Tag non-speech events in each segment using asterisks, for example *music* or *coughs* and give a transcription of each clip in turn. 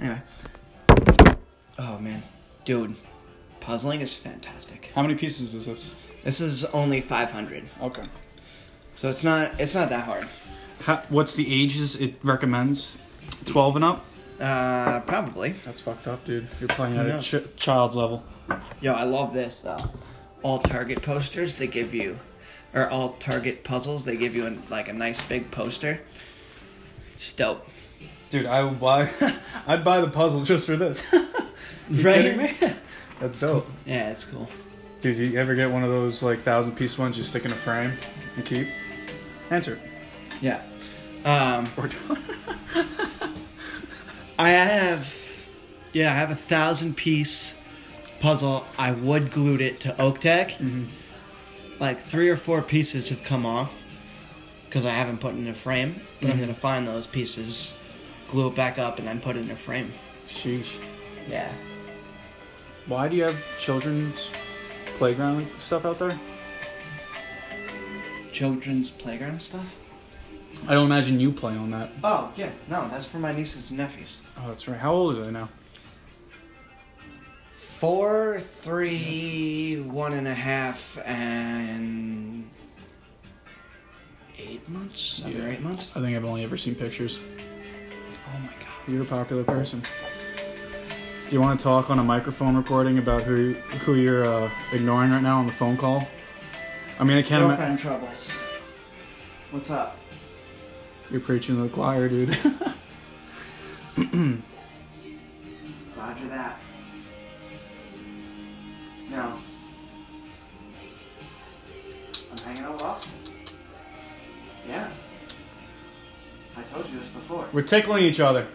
Anyway. Oh man, dude, puzzling is fantastic. How many pieces is this? This is only 500, Okay. so it's not it's not that hard. How, what's the ages it recommends? 12 and up? Uh, probably. That's fucked up, dude. You're playing at Yeah. a ch- child's level. Yo, I love this though. All Target posters they give you, or all Target puzzles they give you a, like a nice big poster. Just dope. Dude, I would buy. *laughs* I'd buy the puzzle just for this. *laughs* you Right? kidding me? That's dope. Yeah, it's cool. Dude, you ever get one of those like thousand piece ones you stick in a frame and keep? Answer. it. Yeah. Um, Or *laughs* I have, yeah, I have a thousand piece puzzle. I wood glued it to oak deck. Like three or four pieces have come off because I haven't put in a frame. But I'm gonna find those pieces, glue it back up, and then put it in a frame. Sheesh. Yeah. Why do you have children's playground stuff out there? Children's playground stuff. I don't imagine you play on that. Oh yeah, no, that's for my nieces and nephews. Oh, that's right. How old are they now? Four, three, one and a half, and eight months. Seven or eight months. I think I've only ever seen pictures. Oh my god. You're a popular person. Do you want to talk on a microphone recording about who who you're uh, ignoring right now on the phone call? I mean, I can't. Ima- Girlfriend troubles. What's up? you're preaching to the choir, dude. *laughs* Roger that. No. I'm hanging out with Austin. Yeah. I told you this before. We're tickling each other.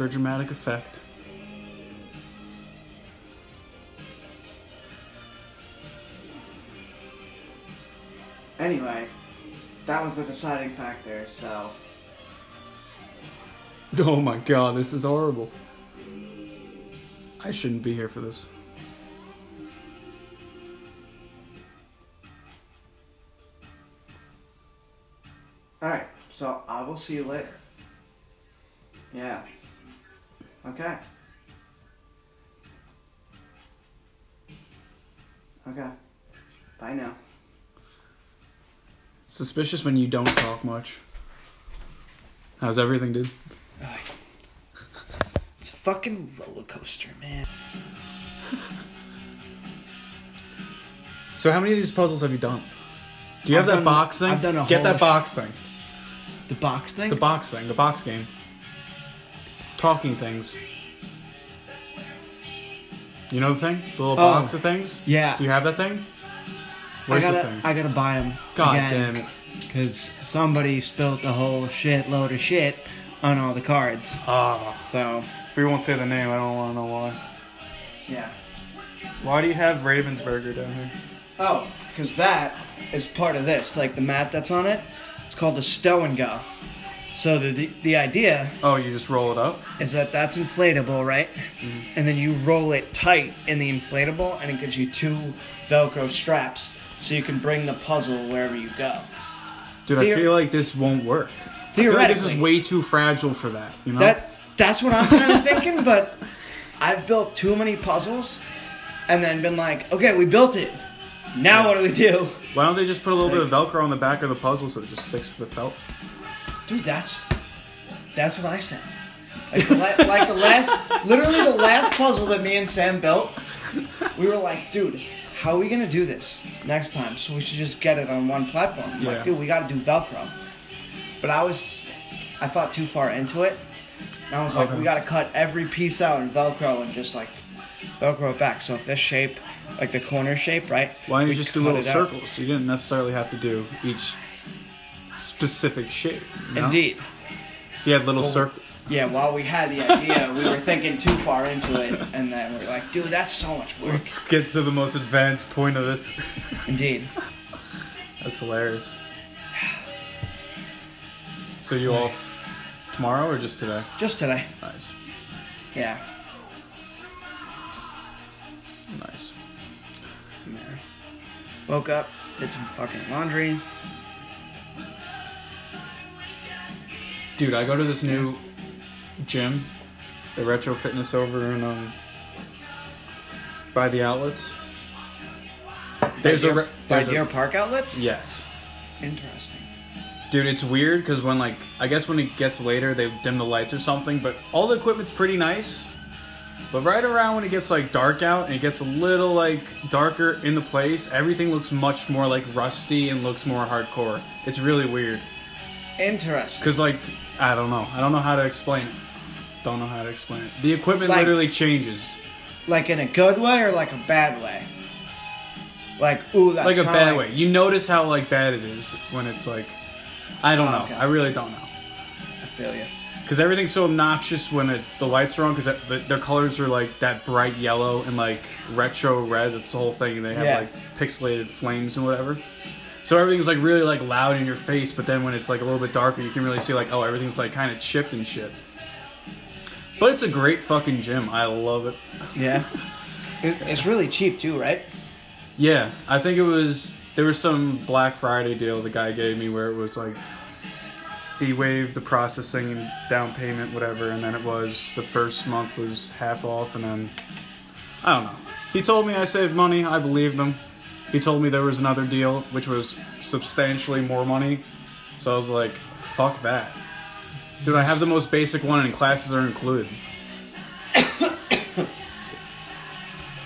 For dramatic effect. Anyway, that was the deciding factor, so *laughs* Oh my god, this is horrible. I shouldn't be here for this. Alright, so I will see you later. Yeah. Okay. Okay. Bye now. Suspicious when you don't talk much. How's everything, dude? It's a fucking roller coaster, man. So how many of these puzzles have you done? Do you have I've that done- box thing? I've done a Get whole that sh- box thing. The box thing? The box thing. The box game. Talking things. You know the thing? The little Oh. box of things? Yeah. Do you have that thing? I Where's gotta, the thing? I gotta buy them. God damn it. Because somebody spilled a whole shitload of shit on all the cards. Ah. So, if we won't say the name, I don't want to know why. yeah. Why do you have Ravensburger down here? Oh, because that is part of this. Like the mat that's on it, it's called a stow and go. So the, the, the idea Oh, you just roll it up? is that that's inflatable, right? Mm-hmm. And then you roll it tight in the inflatable, and it gives you two Velcro straps, so you can bring the puzzle wherever you go. Dude, I feel like this won't work. I feel like this is Theoretically. way too fragile for that, you know? That that's what I'm kind of *laughs* thinking, but I've built too many puzzles, and then been like, okay, we built it. Now what do we do? Why don't they just put a little bit of Velcro on the back of the puzzle so it just sticks to the felt? Dude, that's that's what I said. Like the, la- like the last, literally the last puzzle that me and Sam built, we were like, dude, how are we gonna do this next time? So we should just get it on one platform. I'm Yeah. Like, dude, we gotta do Velcro. But I was, I thought too far into it. And I was like, Okay. we gotta cut every piece out in Velcro and just like Velcro it back. So if this shape, like the corner shape, right? Why don't you we just do cut little it out. circles? You didn't necessarily have to do each specific shape. you know? Indeed. If you had little Well, circle. Yeah, while we had the idea, we were thinking too far into it, and then we are like, dude, that's so much work. Let's get to the most advanced point of this. Indeed. That's hilarious. So you off tomorrow or just today? Just today. Nice. Yeah. Nice. Yeah. Woke up, did some fucking laundry. Dude, I go to this new gym, the Retro Fitness over in um by the outlets. There's a re- by there's a- Deer Park outlets? yes. Interesting. Dude, it's weird because when like I guess when it gets later they dim the lights or something, but all the equipment's pretty nice. But right around when it gets like dark out and it gets a little like darker in the place, everything looks much more like rusty and looks more hardcore. It's really weird. Interesting. Cause like I don't know, I don't know how to explain it. Don't know how to explain it. The equipment Like- literally changes, Like in a good way or like a bad way? Like, ooh, that's like a kinda bad way. You notice how like bad it is when it's like, I don't know. Okay. I really don't know. I feel you. Because everything's so obnoxious when it, the lights are on. Because the, their colors are like that bright yellow and like retro red. That's the whole thing. And they have Yeah. like pixelated flames and whatever. So everything's like really like loud in your face. But then when it's like a little bit darker, you can really see like oh everything's like kind of chipped and shit. But it's a great fucking gym. I love it. Yeah. *laughs* It's really cheap too, right? Yeah, I think it was there was some Black Friday deal the guy gave me where it was like he waived the processing and down payment, whatever, and then it was the first month was half off, and then I don't know. He told me I saved money. I believed him. He told me there was another deal which was substantially more money, so I was like, "Fuck that." Dude, I have the most basic one, and classes are included. *coughs*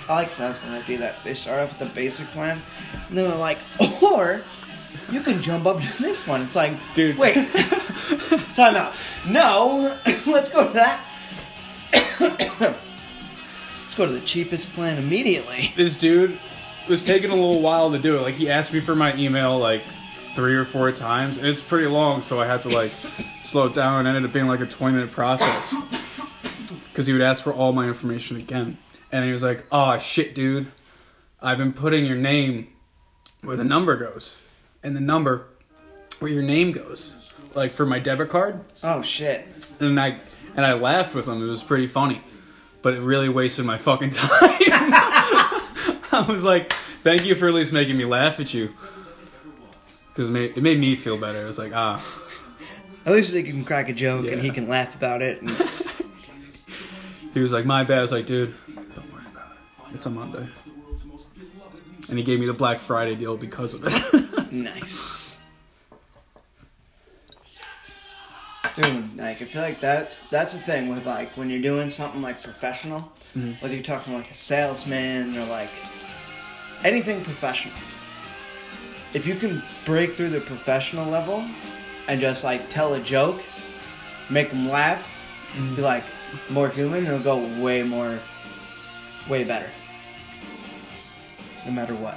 I like that's when they do that. They start off with the basic plan, and then they're like, or you can jump up to *laughs* this one. It's like, Dude. wait, *laughs* time out. No, *coughs* let's go to that. *coughs* let's go to the cheapest plan immediately. this dude was taking a little while to do it. Like he asked me for my email like three or four times, and it's pretty long, so I had to like *laughs* slow it down. and ended up being like a twenty minute process because he would ask for all my information again, and he was like, "Oh shit, dude, I've been putting your name where the number goes, and the number where your name goes, like for my debit card." Oh shit. And I and I laughed with him. It was pretty funny, but it really wasted my fucking *laughs* time. *laughs* I was like, "Thank you for at least making me laugh at you," because it made, it made me feel better. It was like, ah, At least they can crack a joke and he can laugh about it. And *laughs* he was like, "My bad." I was like, "Dude, don't worry about it. It's a Monday." And he gave me the Black Friday deal because of it. *laughs* nice. Dude, like I feel like that's that's the thing with like when you're doing something like professional, whether you're talking like a salesman or like anything professional. If you can break through the professional level and just like tell a joke, make them laugh, be mm-hmm. like more human, it'll go way more, way better. No matter what.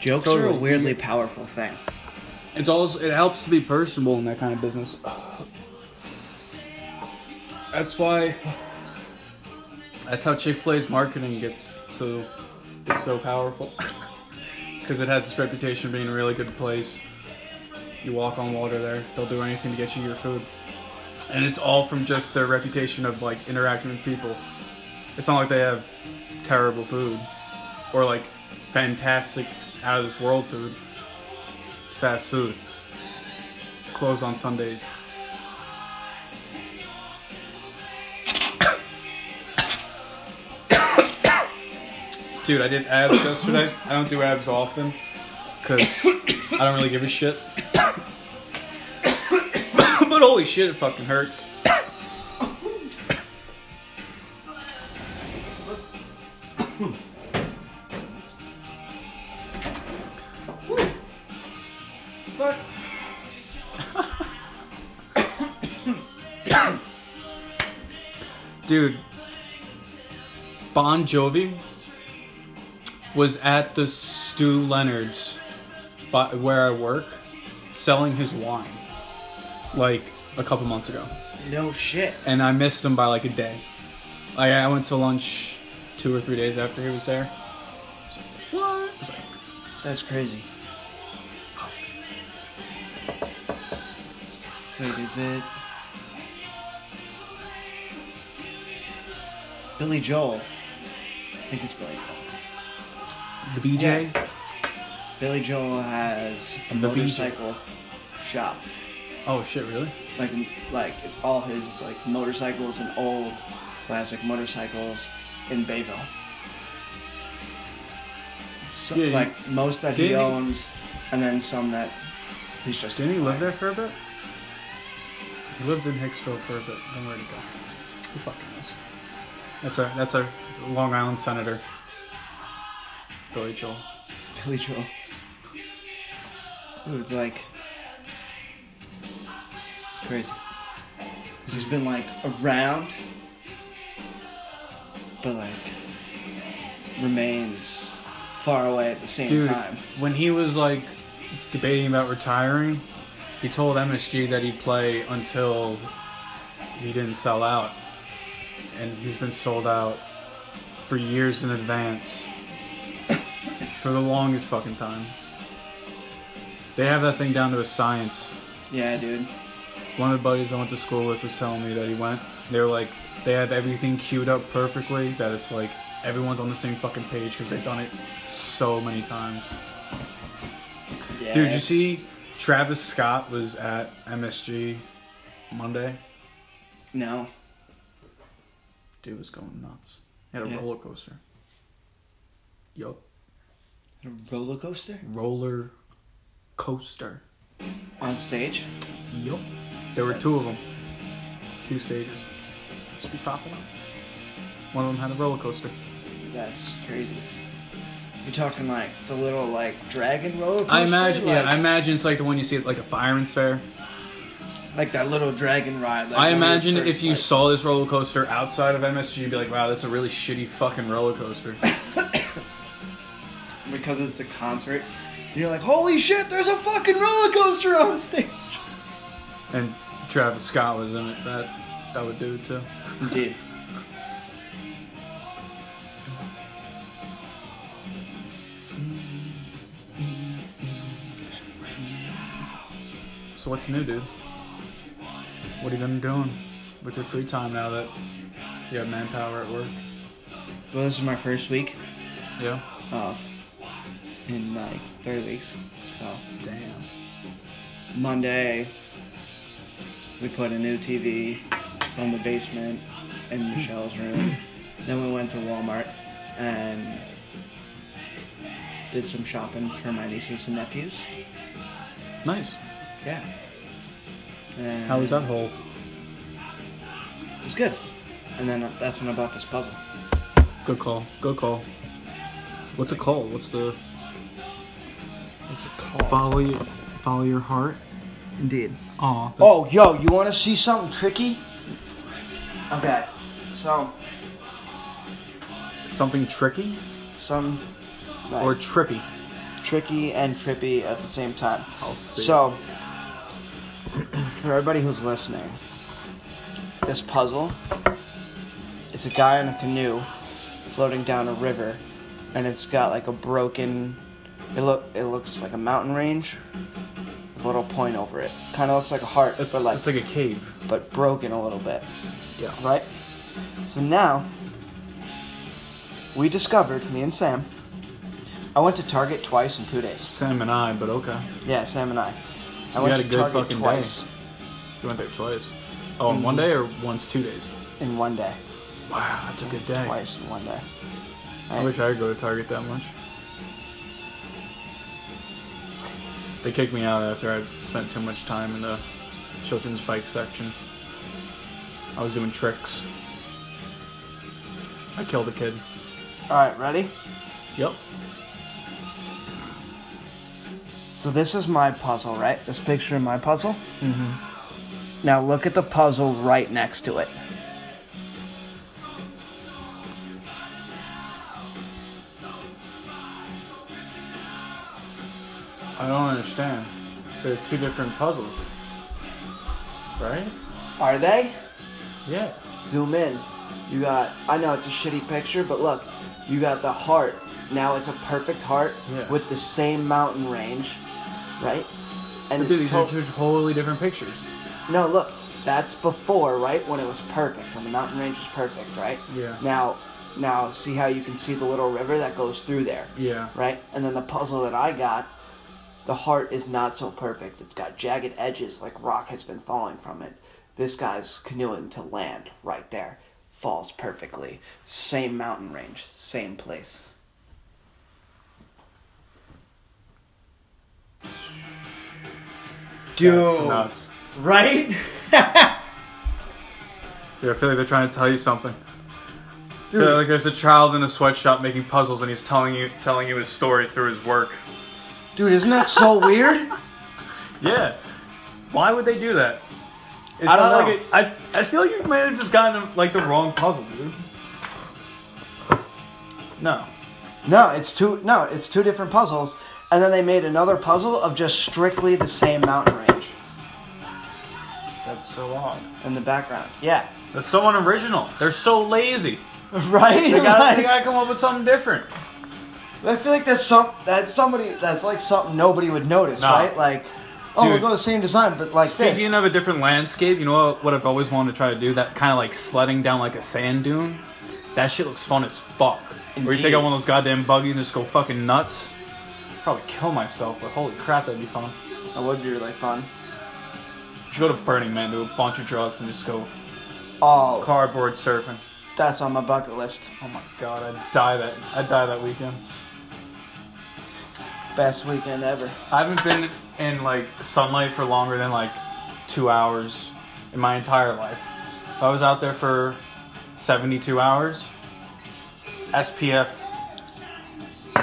Jokes are a Totally. weirdly powerful thing. it's also it helps to be personable in that kind of business. *sighs* That's why. That's how Chick Fil A's marketing gets so is so powerful *laughs* because it has this reputation of being a really good place. You walk on water there; they'll do anything to get you your food, and it's all from just their reputation of like interacting with people. It's not like they have terrible food or like fantastic out of this world food. It's fast food. Closed on Sundays. Dude, I did abs yesterday. I don't do abs often because I don't really give a shit. *coughs* but holy shit, it fucking hurts. *coughs* Dude, Bon Jovi was at the Stew Leonard's, by, where I work, selling his wine. Like a couple months ago, No shit. and I missed him by like a day. Like I went to lunch two or three days after he was there. I was like, what? I was like, That's crazy. Wait, is it Billy Joel? I think it's Billy Joel. The BJ. Billy Joel has a The BJ. motorcycle shop. Oh shit! Really? Like, like it's all his like motorcycles and old classic motorcycles in Bayville. So, Yeah, like most that he didn't he- owns, and then some that he's just. Didn't he live there for a bit? He lived in Hicksville for a bit. Then where'd he go? Who fucking knows? That's a that's a Long Island senator. Billy Joel. Billy Joel. Dude, like, it's crazy. 'Cause he's been like around, but like remains far away at the same Dude, time. when he was like debating about retiring, he told MSG that he'd play until he didn't sell out, and he's been sold out for years in advance for the longest fucking time. They have that thing down to a science. Yeah, dude. One of the buddies I went to school with was telling me that he went. They were like, they have everything queued up perfectly. That it's like everyone's on the same fucking page because they've done it so many times. Yeah. Dude, you see, Travis Scott was at MSG Monday. No. Dude was going nuts. He had a Yeah. roller coaster. Yup, roller coaster roller coaster. on stage. Yup. There were two of them. Two stages. Just be popping up. One of them had a roller coaster. That's crazy. You're talking like the little like dragon roller coaster. I imagine, yeah, I imagine it's like the one you see at like a fireman's fair. like that little dragon ride. Like I one of the imagine if you like- saw this roller coaster outside of MSG, you'd be like, wow, that's a really shitty fucking roller coaster. *coughs* *coughs* *coughs* because it's the concert. and You're like, holy shit! There's a fucking roller coaster on stage. and Travis Scott was in it. That that would do it too. Indeed. So what's new, dude? What have you been doing with your free time now that you have manpower at work? Well, this is my first week Yeah. off in like three weeks. So Damn. Monday, we put a new TV from the basement in Michelle's *clears throat* room. then we went to Walmart and did some shopping for my nieces and nephews. Nice. Yeah. And How was that whole? It was good. And then uh, that's when I bought this puzzle. Good call. Good call. What's it called? What's the What's it called? Follow your follow your heart? Indeed. Aw. that's- Oh, yo, you want to see something tricky? Okay. So, something tricky some like, or trippy? tricky and trippy at the same time. I'll see. So, *clears throat* for everybody who's listening, this puzzle, it's a guy in a canoe floating down a river, and it's got like a broken. It look it looks like a mountain range with a little point over it. Kind of looks like a heart, it's, but like it's like a cave. but broken a little bit. Yeah. right? So now, we discovered, me and Sam, I went to Target twice in two days. Sam and I, but okay. Yeah, Sam and I. I You went had a to good Target fucking twice day. You went there twice. Oh, in one mm-hmm. day or once two days? in one day. Wow, that's a good day. Twice in one day. I wish I could go to Target that much. They kicked me out after I spent too much time in the children's bike section. I was doing tricks. I killed a kid. Alright, ready? Yep. So this is my puzzle, right? This picture of my puzzle. Mm-hmm. Now look at the puzzle right next to it. I don't understand. They're two different puzzles. right? Are they? Yeah. Zoom in. You got. I know it's a shitty picture, but look, you got the heart. Now it's a perfect heart Yeah. with the same mountain range, right? And But dude, these to- are two totally different pictures. No, look, that's before, right? When it was perfect, when the mountain range was perfect, right? Yeah. Now, now, see how you can see the little river that goes through there, Yeah. right? And then the puzzle that I got, the heart is not so perfect. It's got jagged edges, like rock has been falling from it. This guy's canoeing to land right there, falls perfectly. Same mountain range, same place. Dude, That's nuts. right? *laughs* Dude, I feel like they're trying to tell you something. Like there's a child in a sweatshop making puzzles, and he's telling you telling you his story through his work. Dude, isn't that so weird? Yeah. Why would they do that? It's I don't know. Like a, I I feel like you might have just gotten like the wrong puzzle, dude. No. No, it's two. No, it's two different puzzles, and then they made another puzzle of just strictly the same mountain range That's so odd. in the background. Yeah, That's so unoriginal. They're so lazy. *laughs* right. They gotta, Like, they gotta come up with something different. I feel like that's some. That's somebody. That's like something nobody would notice, No. right? Like, oh, we'll Dude. go the same design, but like Speaking this. of a different landscape, you know what, what I've always wanted to try to do? That kind of like sledding down like a sand dune. That shit looks fun as fuck. Where you take out one of those goddamn buggies and just go fucking nuts. Probably kill myself, but holy crap, that'd be fun. That would be really fun. You should go to Burning Man, do a bunch of drugs, and just go Oh, cardboard surfing. that's on my bucket list. Oh my god, I'd die that I'd die that weekend. Best weekend ever. I haven't been in like sunlight for longer than like two hours in my entire life. If I was out there for 72 hours, SPF,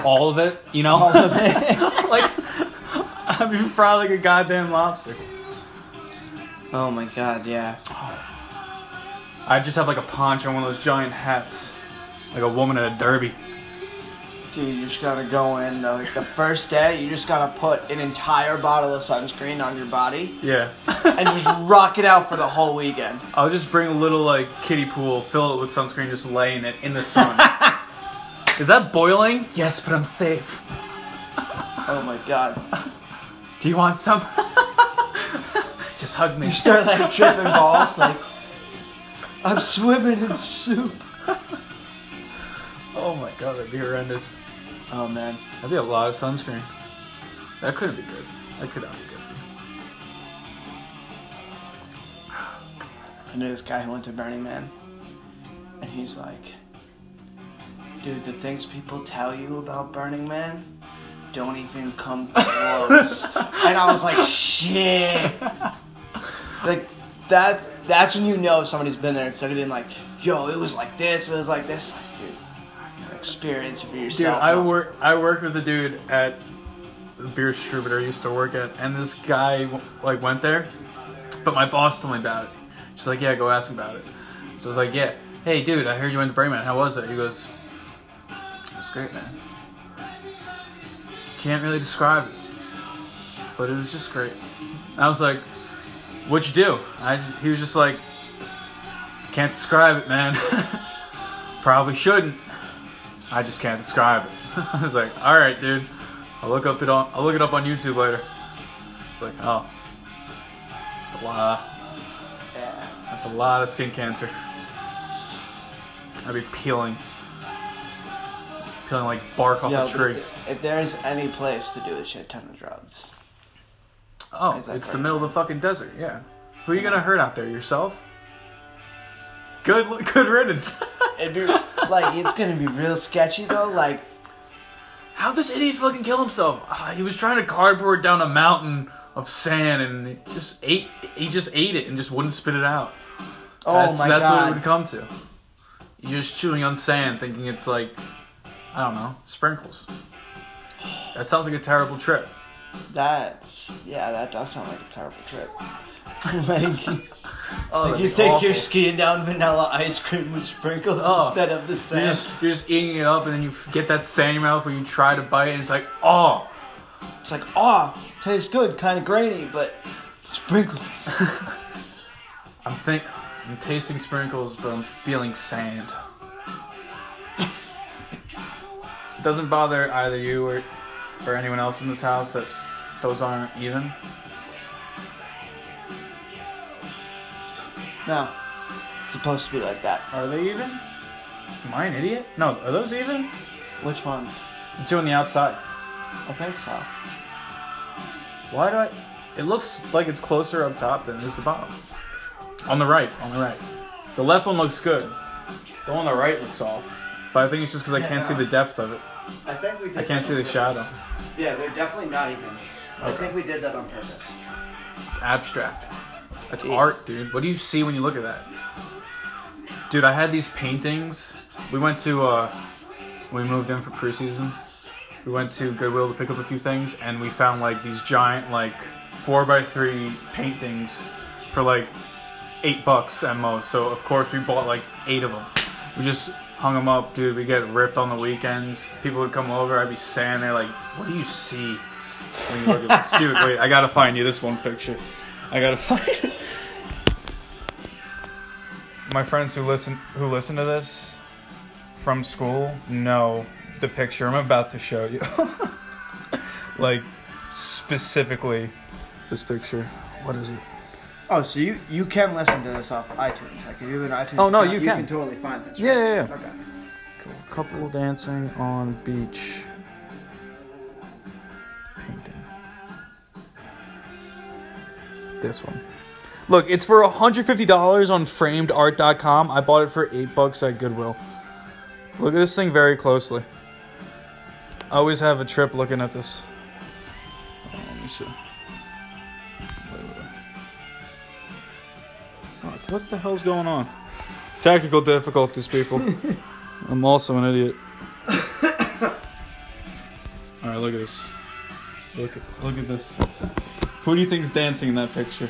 all of it, you know? *laughs* like, I'd be fried like a goddamn lobster. Oh my god, yeah. I'd just have like a poncho and one of those giant hats, like a woman at a derby. Dude, you just gotta go in though. Like the first day, you just gotta put an entire bottle of sunscreen on your body Yeah. and just rock it out for the whole weekend. I'll just bring a little like kiddie pool, fill it with sunscreen, just lay in it in the sun. *laughs* Is that boiling? Yes, but I'm safe. Oh my god. Do you want some? *laughs* just hug me. You start like tripping balls, like I'm swimming in soup. *laughs* Oh my god, that'd be horrendous. Oh man. That'd be a lot of sunscreen. That couldn't be good. That could not be good I knew this guy who went to Burning Man, and he's like, dude, the things people tell you about Burning Man don't even come close. *laughs* and I was like, shit. Like, that's that's when you know somebody's been there instead of being like, yo, it was like this, it was like this. Experience for you. Dude. I work. I worked with a dude at the beer distributor I used to work at, and this guy like went there, but my boss told me about it. She's like, "Yeah, go ask him about it." So I was like, "Yeah, hey, dude, I heard you went to Burning Man. How was it?" He goes, "It was great, man. Can't really describe it, but it was just great." I was like, "What'd you do?" I, he was just like, "Can't describe it, man. *laughs* Probably shouldn't. I just can't describe it." *laughs* I was like, "All right, dude. I'll look up it on. I'll look it up on YouTube later." It's like, oh, it's a lot. yeah. That's a lot of skin cancer. I'd be peeling, peeling like bark off Yo, a tree. if there's any place to do a shit ton of drugs, Oh, Is it's the middle of the fucking desert. Yeah. Who are you gonna hurt out there? Yourself? Good, good riddance. *laughs* it'd be like it's gonna be real sketchy though. Like, How'd this idiot fucking kill himself? Ah, he was trying to cardboard down a mountain of sand and he just ate. He just ate it and just wouldn't spit it out. oh that's, my that's what it would come to. You're just chewing on sand, thinking it's like, I don't know, sprinkles. That sounds like a terrible trip. That's yeah, that does sound like a terrible trip. *laughs* like, Oh, like you think awful. you're skiing down vanilla ice cream with sprinkles Oh. instead of the You're sand. just, you're just eating it up, and then you get that sand in your mouth when you try to bite, and it's like, oh, It's like, oh, tastes good, kind of grainy, but sprinkles. *laughs* I'm think I'm tasting sprinkles, but I'm feeling sand. It doesn't bother either you or or anyone else in this house that those aren't even. No. It's supposed to be like that. Are they even? Am I an idiot? No, are those even? Which ones? The two on the outside. I think so. Why do I? It looks like it's closer up top than it is the bottom. On the right, on the right. The left one looks good. The one on the right looks off. But I think it's just because I can't see the depth of it. I think we. Did I can't see the shadow. Yeah, they're definitely not even. I Okay. think we did that on purpose. It's abstract. That's art, dude. What do you see when you look at that? Dude, I had these paintings. We went to uh we moved in for preseason. We went to Goodwill to pick up a few things and we found like these giant like four by three paintings for like eight bucks at most. So of course we bought like eight of them. We just hung them up, dude. We get ripped on the weekends. People would come over. I'd be standing there like, what do you see when you look at this? *laughs* Dude, wait, I gotta find you this one picture. I gotta find. My friends who listen who listen to this from school know the picture I'm about to show you. *laughs* like specifically this picture. What is it? Oh, so you you can listen to this off iTunes? Like if you have an iTunes? Oh, no, account, you you can. can totally find this. Yeah, right? yeah, yeah. Okay. Cool. Couple dancing on beach. This one. Look, it's for $150 on framedart.com. I bought it for 8 bucks at Goodwill. Look at this thing very closely. I always have a trip looking at this. Oh, let me see. Fuck, what the hell's going on? Technical difficulties, people. *laughs* I'm also an idiot. *coughs* All right, look at this. Look at look at this. Who do you think's dancing in that picture?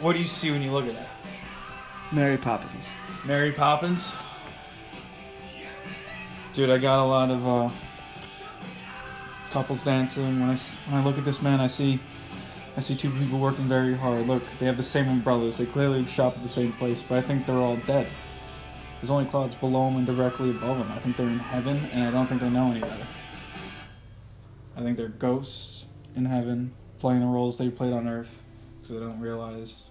What do you see when you look at that? Mary Poppins. Mary Poppins. Dude, I got a lot of uh, couples dancing. When I when I look at this man, I see I see two people working very hard. Look, they have the same umbrellas. They clearly shop at the same place, but I think they're all dead. There's only clouds below them and directly above them. I think they're in heaven, and I don't think they know any better. I think they're ghosts in heaven, playing the roles they played on Earth, because they don't realize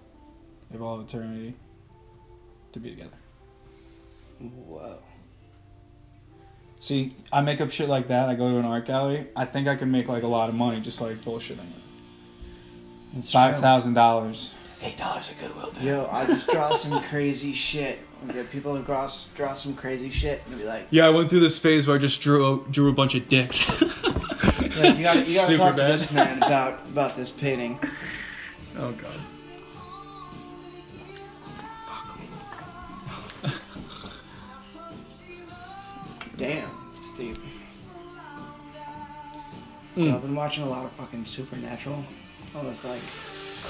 they have all of eternity to be together. Whoa. See, I make up shit like that. I go to an art gallery. I think I can make like a lot of money just like bullshitting it. That's Five true. thousand dollars. Eight dollars at Goodwill. Dude. Yo, I just draw *laughs* some crazy shit. And get people to draw, draw some crazy shit and be like, Yeah, I went through this phase where I just drew drew a bunch of dicks. *laughs* you gotta, you gotta Super talk bad. to this man about about this painting. *laughs* oh god. Damn, Steve. Mm. I've been watching a lot of fucking Supernatural. All this like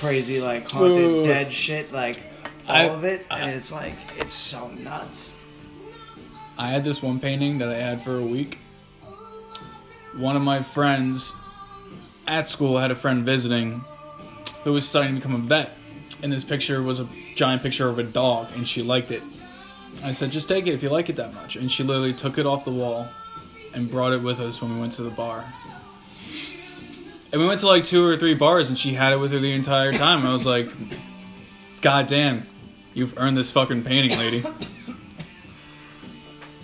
crazy like haunted Ooh. dead shit, like all I- of it, I- and it's like it's so nuts. I had this one painting that I had for a week. One of my friends at school had a friend visiting who was starting to become a vet, and this picture was a giant picture of a dog, and she liked it. I said, "Just take it if you like it that much," and she literally took it off the wall and brought it with us when we went to the bar. And we went to like two or three bars, and she had it with her the entire time. I was like, "God damn, you've earned this fucking painting, lady."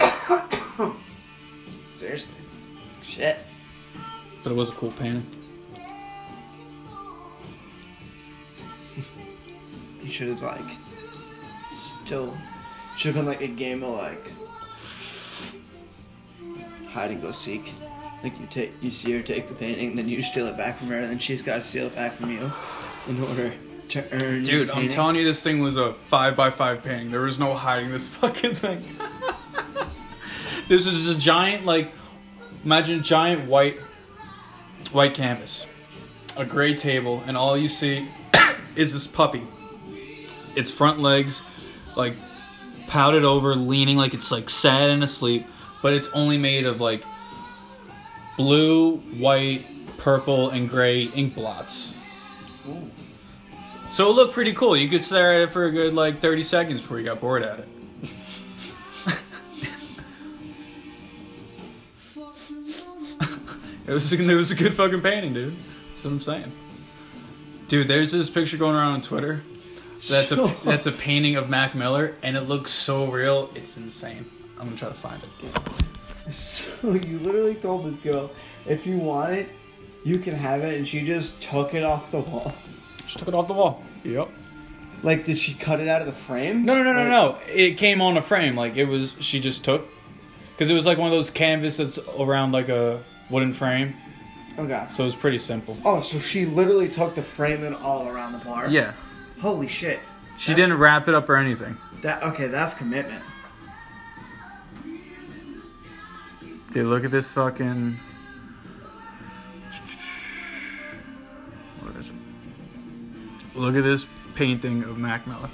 *coughs* Seriously, shit. But it was a cool painting. You should have like still should have been like a game of like hide and go seek. Like you take you see her take the painting, then you steal it back from her, and then she's got to steal it back from you in order to earn. Dude, I'm telling you, this thing was a five by five painting. There was no hiding this *laughs* fucking thing. *laughs* this is a giant, like, imagine a giant white, white canvas, a gray table, and all you see *coughs* is this puppy. Its front legs, like, pouted over, leaning like it's like sad and asleep, but it's only made of like blue, white, purple, and gray ink blots Ooh. So it looked pretty cool. You could stare at it for a good like 30 seconds before you got bored at it. It was *laughs* it was a good fucking painting, dude. That's what I'm saying. Dude, there's this picture going around on Twitter. That's a *laughs* that's a painting of Mac Miller, and it looks so real. It's insane. I'm gonna try to find it. So *laughs* you literally told this girl, if you want it, you can have it, and she just took it off the wall. She took it off the wall. Yep. Like, did she cut it out of the frame? No, no, no, no, no. It came on a frame. Like it was. She just took. Because it was like one of those canvas that's around like a wooden frame. Okay. So it was pretty simple. Oh, so she literally took the frame and all around the bar. Yeah. Holy shit. She didn't wrap it up or anything. That okay? That's commitment. Dude, look at this fucking. What is it? Look at this painting of Mac Miller.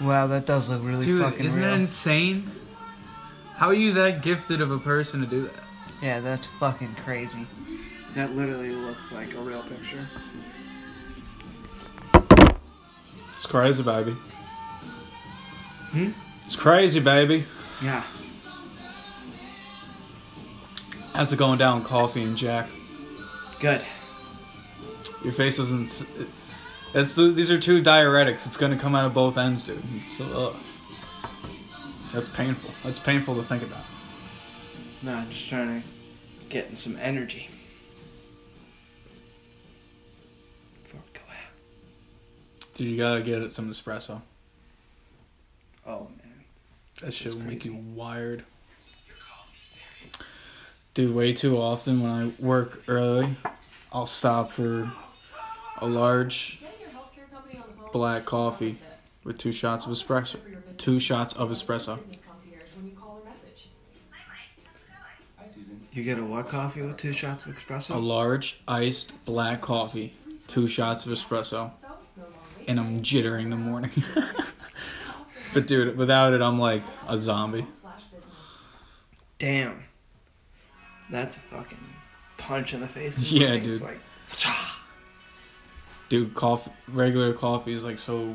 Wow, that does look really Dude, fucking isn't real. that insane? How are you that gifted of a person to do that? yeah, that's fucking crazy. That literally looks like a real picture. It's crazy, baby. Hmm? It's crazy, baby. Yeah. How's it going down, Coffee and Jack? Good. Your face doesn't. s- That's these are two diuretics. It's gonna come out of both ends, dude. It's, ugh. That's painful. That's painful to think about. No, I'm just trying to get in some energy. Before we go out. Dude, you gotta get it some espresso. Oh man. That shit will make you wired. Dude, way too often when I work early, I'll stop for a large black coffee with two shots of espresso. Two shots of espresso. You get a what coffee with two shots of espresso? A large iced black coffee, two shots of espresso, and I'm jittering the morning. *laughs* but dude, without it, I'm like a zombie. Damn. That's a fucking punch in the face. *laughs* Yeah, dude. like, Dude, coffee, regular coffee is like so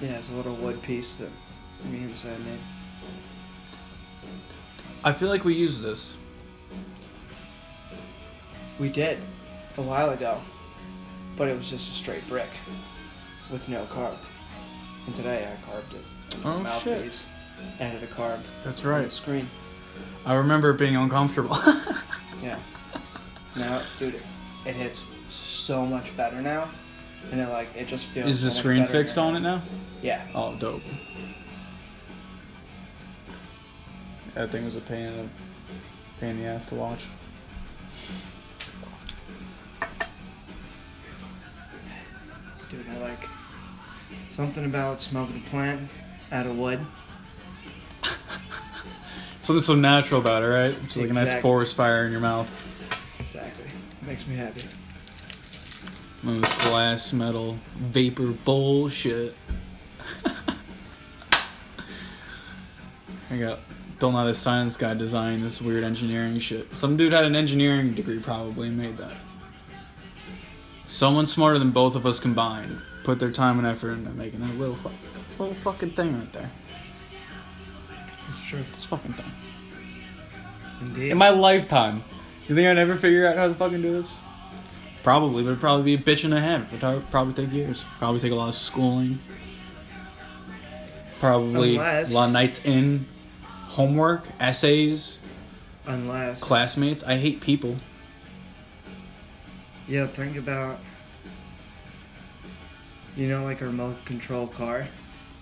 Yeah, it's a little wood piece that me and Sam made. I feel like we used this. We did a while ago, but it was just a straight brick with no carb. And today I carved it. Oh, shit. Added a carb That's on the right. screen. I remember it being uncomfortable. *laughs* Yeah. Now, dude, it hits so much better now, and it like it just feels. Is the so screen fixed on it now? Yeah. Oh, dope. That thing was a pain in the pain in the ass to watch. Dude, I like something about smoking a plant out of wood. *laughs* Something so natural about it, right? It's like a nice forest fire in your mouth. Exactly. Makes me happy. This glass, metal, vapor bullshit. I got Bill Nye the Science Guy designing this weird engineering shit. Some dude had an engineering degree probably and made that. Someone smarter than both of us combined put their time and effort into making that little, fu- little fucking thing right there. True. This fucking thing. Indeed. In my lifetime. You think I'd ever figure out how to fucking do this? Probably, but it'd probably be a bitch and a half. It'd probably take years. Probably take a lot of schooling. Probably Unless- a lot of nights in. Homework, essays, Unless. classmates. I hate people. Yeah, think about. You know, like a remote control car.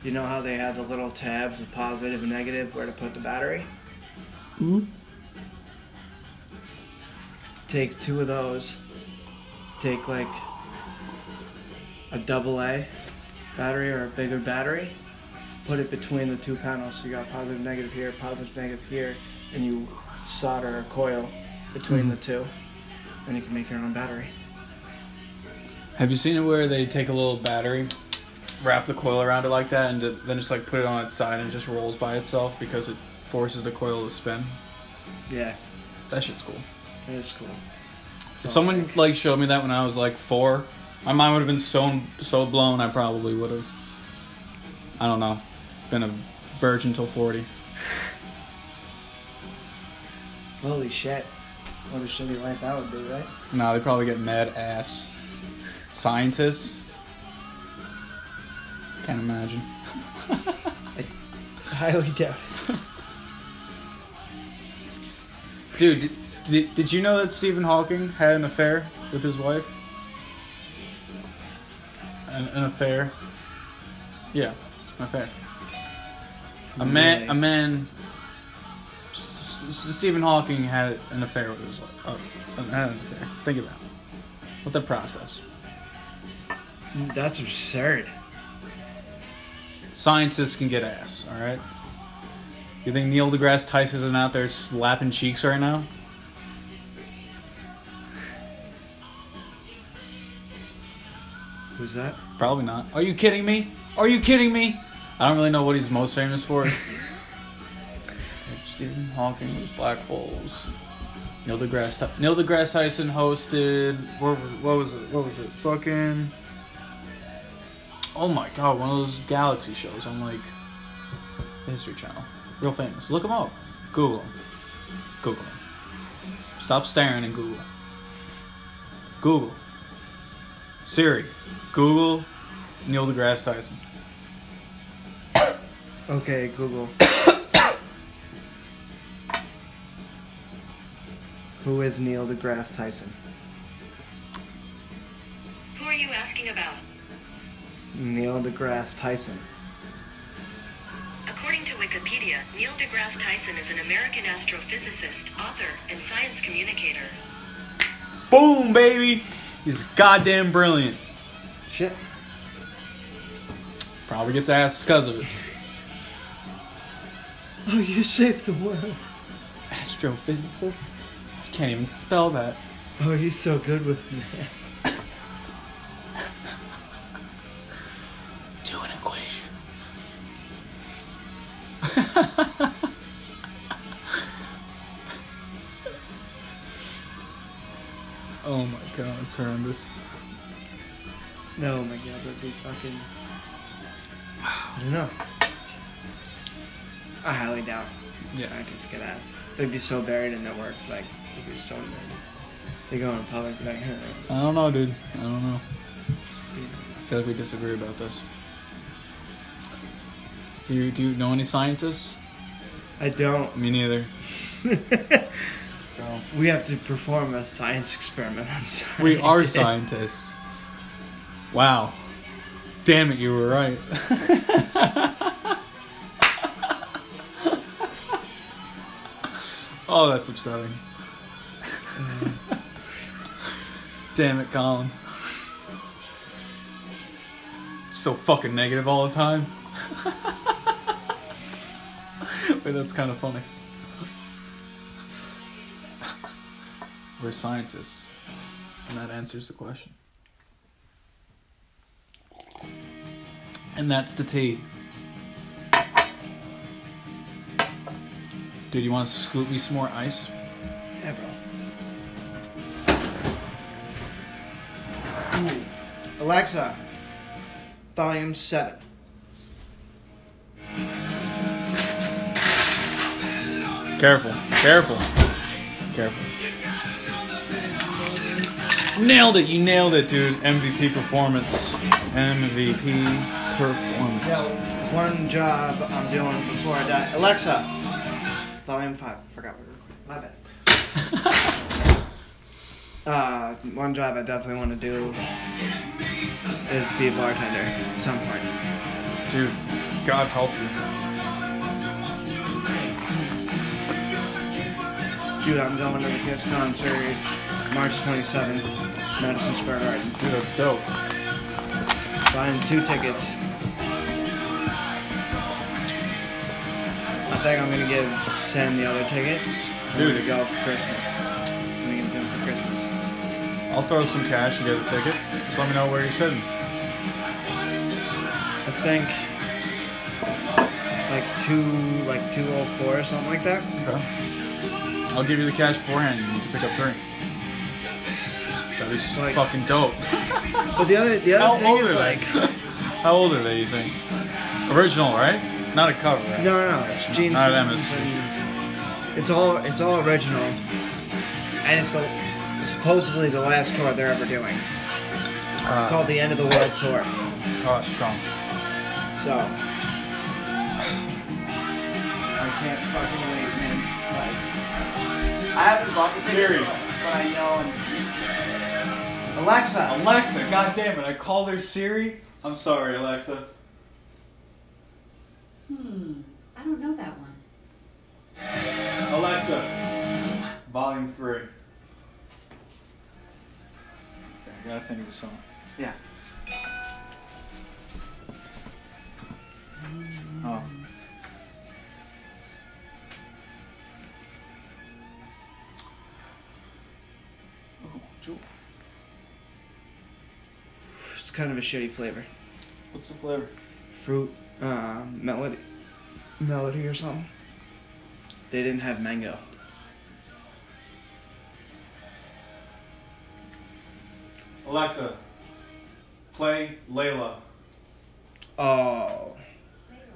You know how they have the little tabs, the positive and negative, where to put the battery. Hmm. Take two of those. Take like a double A battery or a bigger battery. Put it between the two panels. So you got positive, negative here, positive, negative here, and you solder a coil between Mhm. the two, and you can make your own battery. Have you seen it where they take a little battery, wrap the coil around it like that, and then just like put it on its side and it just rolls by itself because it forces the coil to spin? Yeah, That shit's cool. it is cool. So, If someone like showed me that when I was like four, my mind would have been so so blown. I probably would have, I don't know, been a virgin till forty. holy shit, what a shitty life that would be, right? No, they probably get mad ass scientists. Can't imagine. *laughs* Highly doubt. it. Dude, did, did, you know that Stephen Hawking had an affair with his wife? An, an affair? Yeah, an affair. A man, Really? a man. S- S- Stephen Hawking had an affair with his wife. Oh, had an affair. Think about it. What the process? That's absurd. Scientists can get ass. All right. You think Neil deGrasse Tyson isn't out there slapping cheeks right now? Who's that? Probably not. Are you kidding me? Are you kidding me? I don't really know what he's most famous for. *laughs* Stephen Hawking was black holes. Neil deGrasse Neil deGrasse Tyson hosted what was, what was it? What was it? Fucking Oh my god, one of those galaxy shows on like the History Channel. Real famous. Look him up. Google him. Google him. Stop staring and Google. Google. Siri. Google Neil deGrasse Tyson. Okay, Google. Who is Neil deGrasse Tyson? Who are you asking about? Neil deGrasse Tyson. According to Wikipedia, Neil deGrasse Tyson is an American astrophysicist, author, and science communicator. Boom, baby! He's goddamn brilliant. Shit. Probably gets asked because of it. Oh, you saved the world. Astrophysicist? Can't even spell that. Oh, you're so good with me. It's horrendous. No, my god, that'd be fucking. I don't know. I highly doubt Yeah. scientists get asked. They'd be so buried in their work, like, they'd be so. They go in public, like, I don't know, dude. I don't know. I feel like we disagree about this. Do you, do you know any scientists? I don't. Me neither. *laughs* So We have to perform a science experiment on we are scientists. Wow. Damn it, you were right. *laughs* oh, that's upsetting. *laughs* Damn it, Colin. So fucking negative all the time. *laughs* Wait, that's kind of funny. We're scientists, and that answers the question. And that's the tea. Dude, you want to scoop me some more ice? Yeah, bro. Ooh. Alexa, volume 7. Careful, careful, careful. Nailed it, you nailed it, dude. MVP performance. MVP performance. Yeah, one job I'm doing before I die. Alexa, volume 5. Forgot we were. My bad. *laughs* Uh, one job I definitely want to do is be a bartender at some point. Dude, God help you. Dude, I'm going to the Kiss concert March 27th, Madison Square Garden. Dude, that's dope. Buying two tickets. I think I'm gonna give Sam the other ticket. Dude. gonna go for Christmas. I'm gonna give him for Christmas. I'll throw some cash and get a ticket. Just let me know where you're sitting. I think like two, like two oh four or something like that. Okay. I'll give you the cash beforehand and you can pick up three. That is Like- fucking dope. But the other, the other How thing old is are like, they? *laughs* How old are they, you think? Original, right? Not a cover, right? no, no, no, it's Gene Not Simmons Emmis. and it's all, it's all original, and it's the supposedly the last tour they're ever doing. It's Uh, called the End of the World Tour. oh, strong. So *sighs* I can't fucking wait, man. Like I haven't bought the ticket, Siri. but but I know. And... Alexa, Alexa, god damn it, I called her Siri. I'm sorry, Alexa. Hmm, I don't know that one. Alexa, volume three. Okay, I gotta think of the song. yeah. Oh, kind of a shitty flavor. What's the flavor? Fruit, uh, melody, melody or something. They didn't have mango. Alexa, play Layla. Oh,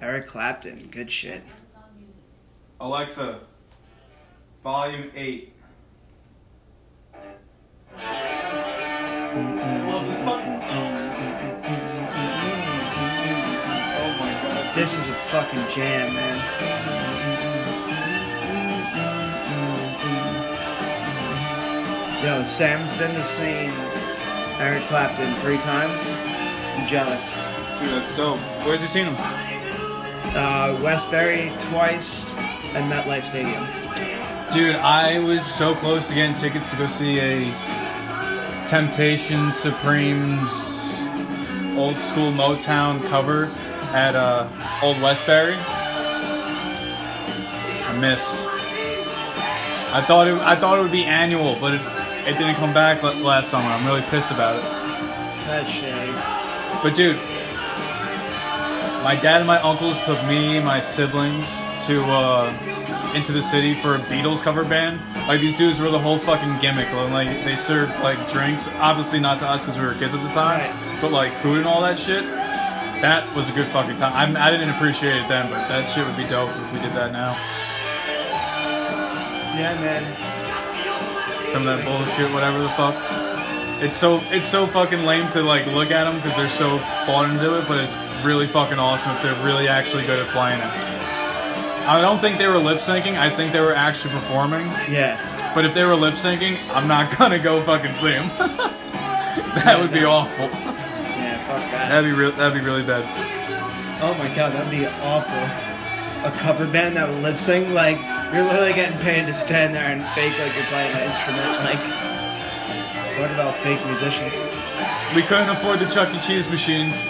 Eric Clapton, good shit. Alexa, volume 8. I love this fucking song. This is a fucking jam, man. Yo, Sam's been to see Eric Clapton three times. I'm jealous. Dude, that's dope. Where's he seen him? Uh, Westbury twice and MetLife Stadium. Dude, I was so close to getting tickets to go see a Temptation Supremes old school Motown cover at uh, Old Westbury. I missed. I thought it. I thought it would be annual, but it, it didn't come back last summer. I'm really pissed about it. That's shitty. But dude, my dad and my uncles took me, my siblings, to uh, into the city for a Beatles cover band. Like these dudes were the whole fucking gimmick. and, Like they served like drinks, obviously not to us because we were kids at the time, Right. but like food and all that shit. That was a good fucking time. I'm, I didn't appreciate it then, but that shit would be dope if we did that now. Yeah, man. Some of that bullshit, whatever the fuck. It's so it's so fucking lame to like look at them because they're so bought into it, but it's really fucking awesome if they're really actually good at playing it. I don't think they were lip syncing. I think they were actually performing. Yeah. But if they were lip syncing, I'm not *laughs* gonna go fucking see them. *laughs* that would be awful. *laughs* That'd be real. That'd be really bad. Oh my god, that'd be awful. A cover band that would lip sync, like, you're literally getting paid to stand there and fake like you're playing an instrument. Like, what about fake musicians? We couldn't afford the Chuck E. Cheese machines.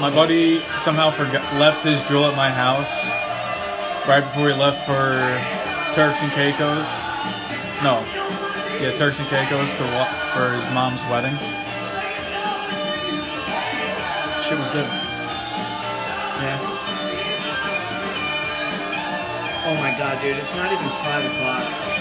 My buddy somehow forgot, left his drill at my house right before he left for Turks and Caicos. No, yeah, Turks and Caicos to wa- for his mom's wedding. Shit was good. Yeah. Oh my god, dude, it's not even 5 o'clock.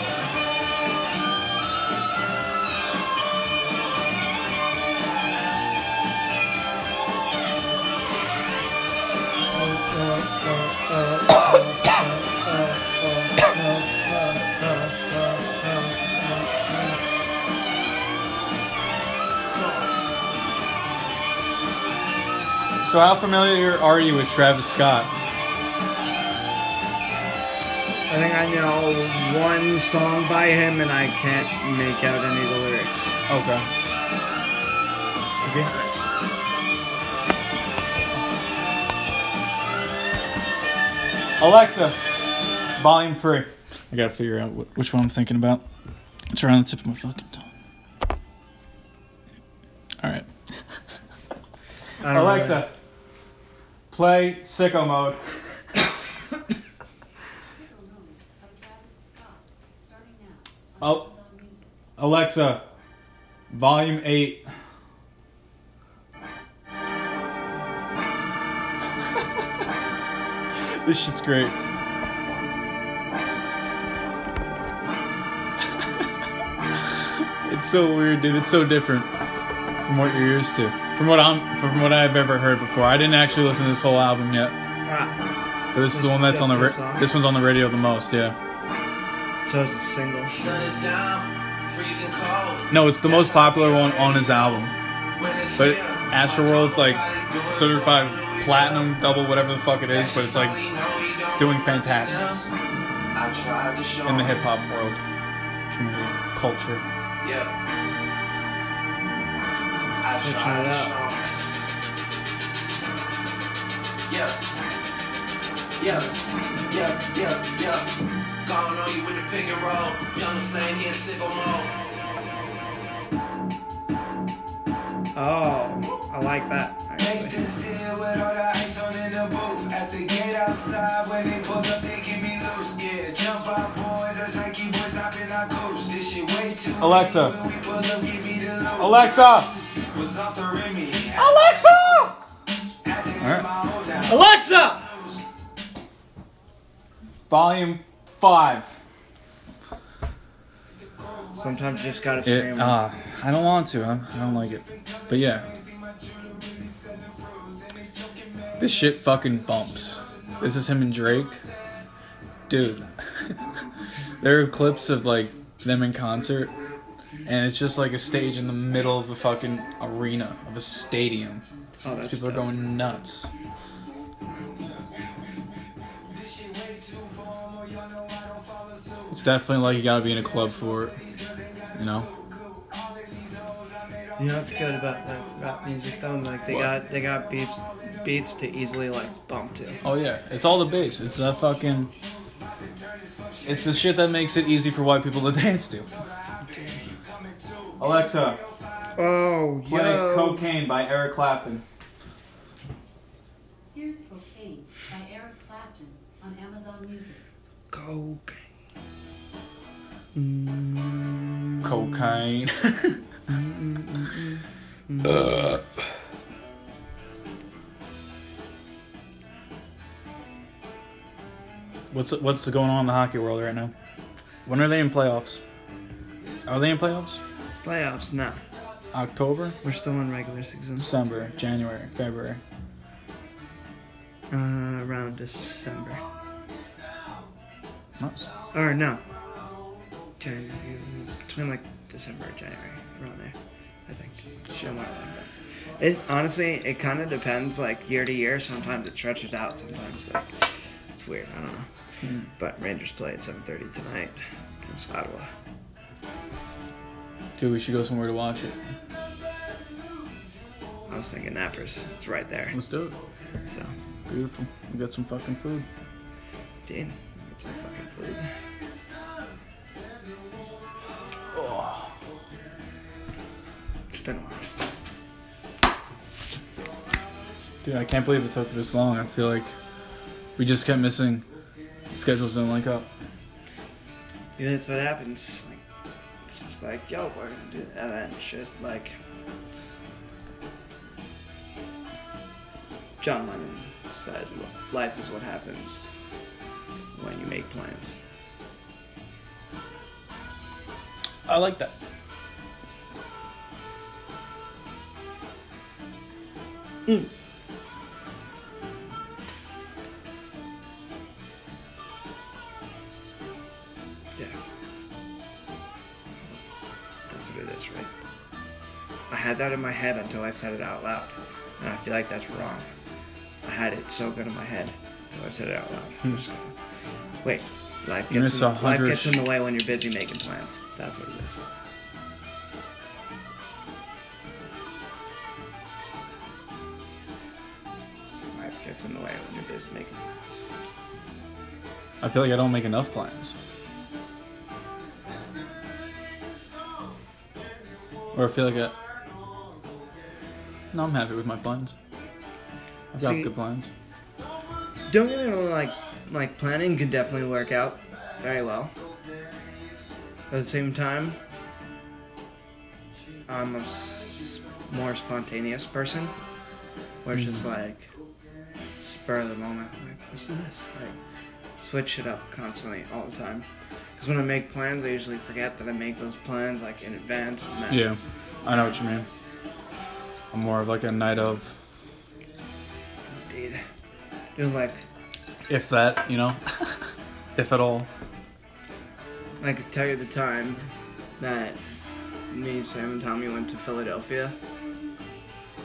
So, how familiar are you with Travis Scott? I think I know one song by him, and I can't make out any of the lyrics. Okay. To be honest. Alexa, volume three. I gotta figure out wh- which one I'm thinking about. It's around the tip of my fucking tongue. All right. I don't Alexa, play sicko mode. Sicko Mode of Travis *coughs* Scott, starting now. Oh. on Amazon Music. Alexa, volume eight. *laughs* this shit's great. *laughs* it's so weird, dude. It's so different from what you're used to. From what I'm from what I've ever heard before. I didn't actually listen to this whole album yet. Ah, But this is the one that's on the just this ra- this one's on the radio the most, yeah. so it's a single. Sun is down, freezing cold. No, it's the most popular one on his album. When it's But here, Astroworld's like everybody do it. certified platinum, double, whatever the fuck it is, but it's like All he know, he don't doing fantastic nothing else. I tried to show in the hip hop world, community, culture. Yeah. I Let's try tried to show him. Yeah. Yeah. Yeah. Yeah. Yeah. Gone on you with the pick and roll. Young flame in sicko mode. Oh, I like that. Make this here with all the ice on in the booth. At the gate outside, when they pull up, they give me loose. Yeah, jump out, boys. That's Nike boys hopping our coast. This shit way too. Alexa. When we pull up, give me the loot. Alexa, Was off the Remy. Alexa. Had Alright. my hold down. Alexa! Volume five. Sometimes you just gotta It, scream. uh, I don't want to. I, I don't like it. But yeah, this shit fucking bumps. This is him and Drake, dude. *laughs* there are clips of like them in concert, and it's just like a stage in the middle of the fucking arena of a stadium. oh, that's People are going nuts. It's definitely like you gotta be in a club for it. You know? You know what's good about like rap music though? Like they What? got they got beats beats to easily like bump to. Oh yeah, it's all the bass. It's that fucking. It's the shit that makes it easy for white people to *laughs* dance to. Alexa, Oh, play yo. "Cocaine" by Eric Clapton. Here's Cocaine by Eric Clapton on Amazon Music. Cocaine. Cocaine. *laughs* Uh. what's what's going on in the hockey world right now? When are they in playoffs? Are they in playoffs? Playoffs, no. October, We're still in regular season. December, January, February. Uh, around December. Nice. Or no. January. Between like December and January. Around there. I think. Somewhere like that. It honestly, it kind of depends. Like year to year. Sometimes it stretches out. Sometimes like it's weird. I don't know. But Rangers play at 7:30 tonight against Ottawa. Dude, we should go somewhere to watch it. I was thinking Nappers. It's right there. Let's do it. So, Beautiful. We got some fucking food. Dean, get some fucking food. It's been a while. Dude, I can't believe it took this long. I feel like we just kept missing. Schedules didn't link up. Yeah, that's what happens. Like, it's just like, yo, we're gonna do that and shit. Like, John Lennon said, "Life is what happens when you make plans." I like that. Yeah, that's what it is, right? I had that in my head until I said it out loud, and I feel like that's wrong. I had it so good in my head until I said it out loud. I'm just gonna wait. Life gets, in, life gets in the way when you're busy making plans. That's what it is. Life gets in the way when you're busy making plans. I feel like I don't make enough plans. Or I feel like I. No, I'm happy with my plans. I've got See- good plans. Don't get me wrong, like like planning could definitely work out very well. At the same time, I'm a s- more spontaneous person, where it's just like spur of the moment. Like, let's this. Like, switch it up constantly all the time. Because when I make plans, I usually forget that I make those plans like in advance. Yeah, I know what you mean. I'm more of like a night of, Indeed. Doing like if that, you know, *laughs* if at all. I could tell you the time that me, Sam, and Tommy went to Philadelphia.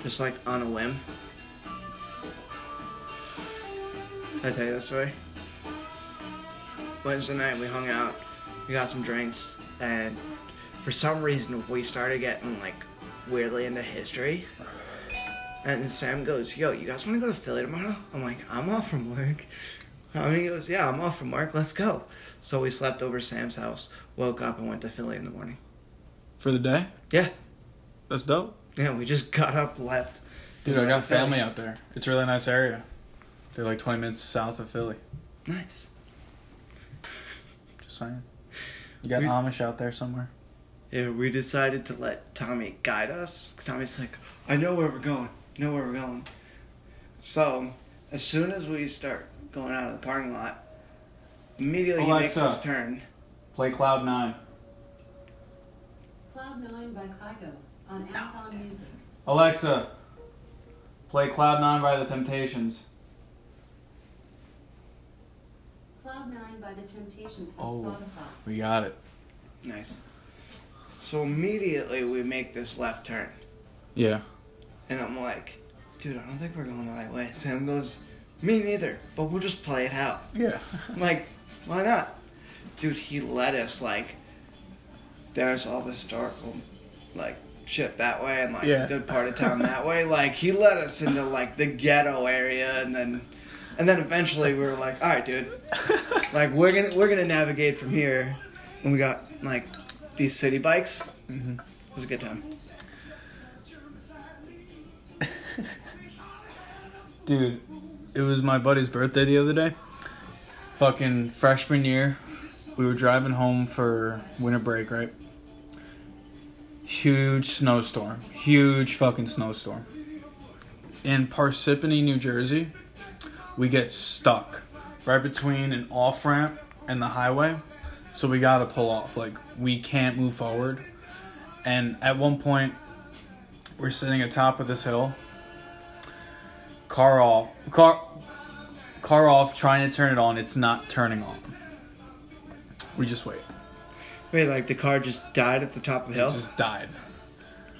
Just like on a whim. Did I tell you that story? Wednesday night we hung out, we got some drinks, and for some reason we started getting like weirdly into history. And Sam goes, Yo, you guys want to go to Philly tomorrow? I'm like, I'm off from work. Tommy goes, Yeah, I'm off from work, let's go. So we slept over Sam's house, woke up, and went to Philly in the morning. For the day? Yeah, That's dope. yeah, we just *laughs* got up, left. Dude, I got Philly. family out there. It's a really nice area. They're like 20 minutes south of Philly. Nice. Just saying. You got We- Amish out there somewhere? Yeah, we decided to let Tommy guide us. Tommy's like, I know where we're going. I know where we're going. So, as soon as we start going out of the parking lot, immediately he makes Alexa. his turn. Play Cloud 9. Cloud Nine by Kygo on Amazon Music. Alexa, play Cloud 9 by the Temptations. Cloud Nine by The Temptations from Oh. Spotify. We got it. Nice. So immediately we make this left turn. Yeah. And I'm like, dude, I don't think we're going the right way. *laughs* Sam goes, me neither, but we'll just play it out. Yeah. I'm like, why not? Dude, he led us like there's all the historical like shit that way and like Yeah. a good part of town that way. Like he led us into like the ghetto area and then and then eventually we were like, Alright dude, like we're gonna we're gonna navigate from here and we got like these city bikes. Mhm. It was a good time. Dude, it was my buddy's birthday the other day. Fucking freshman year. We were driving home for winter break, right? Huge snowstorm. Huge fucking snowstorm. In Parsippany, New Jersey, we get stuck right between an off ramp and the highway. So we gotta pull off. Like, we can't move forward. And at one point, we're sitting atop of this hill car off car car off trying to turn it on it's not turning on we just wait Wait, like the car just died at the top of the hill? it just died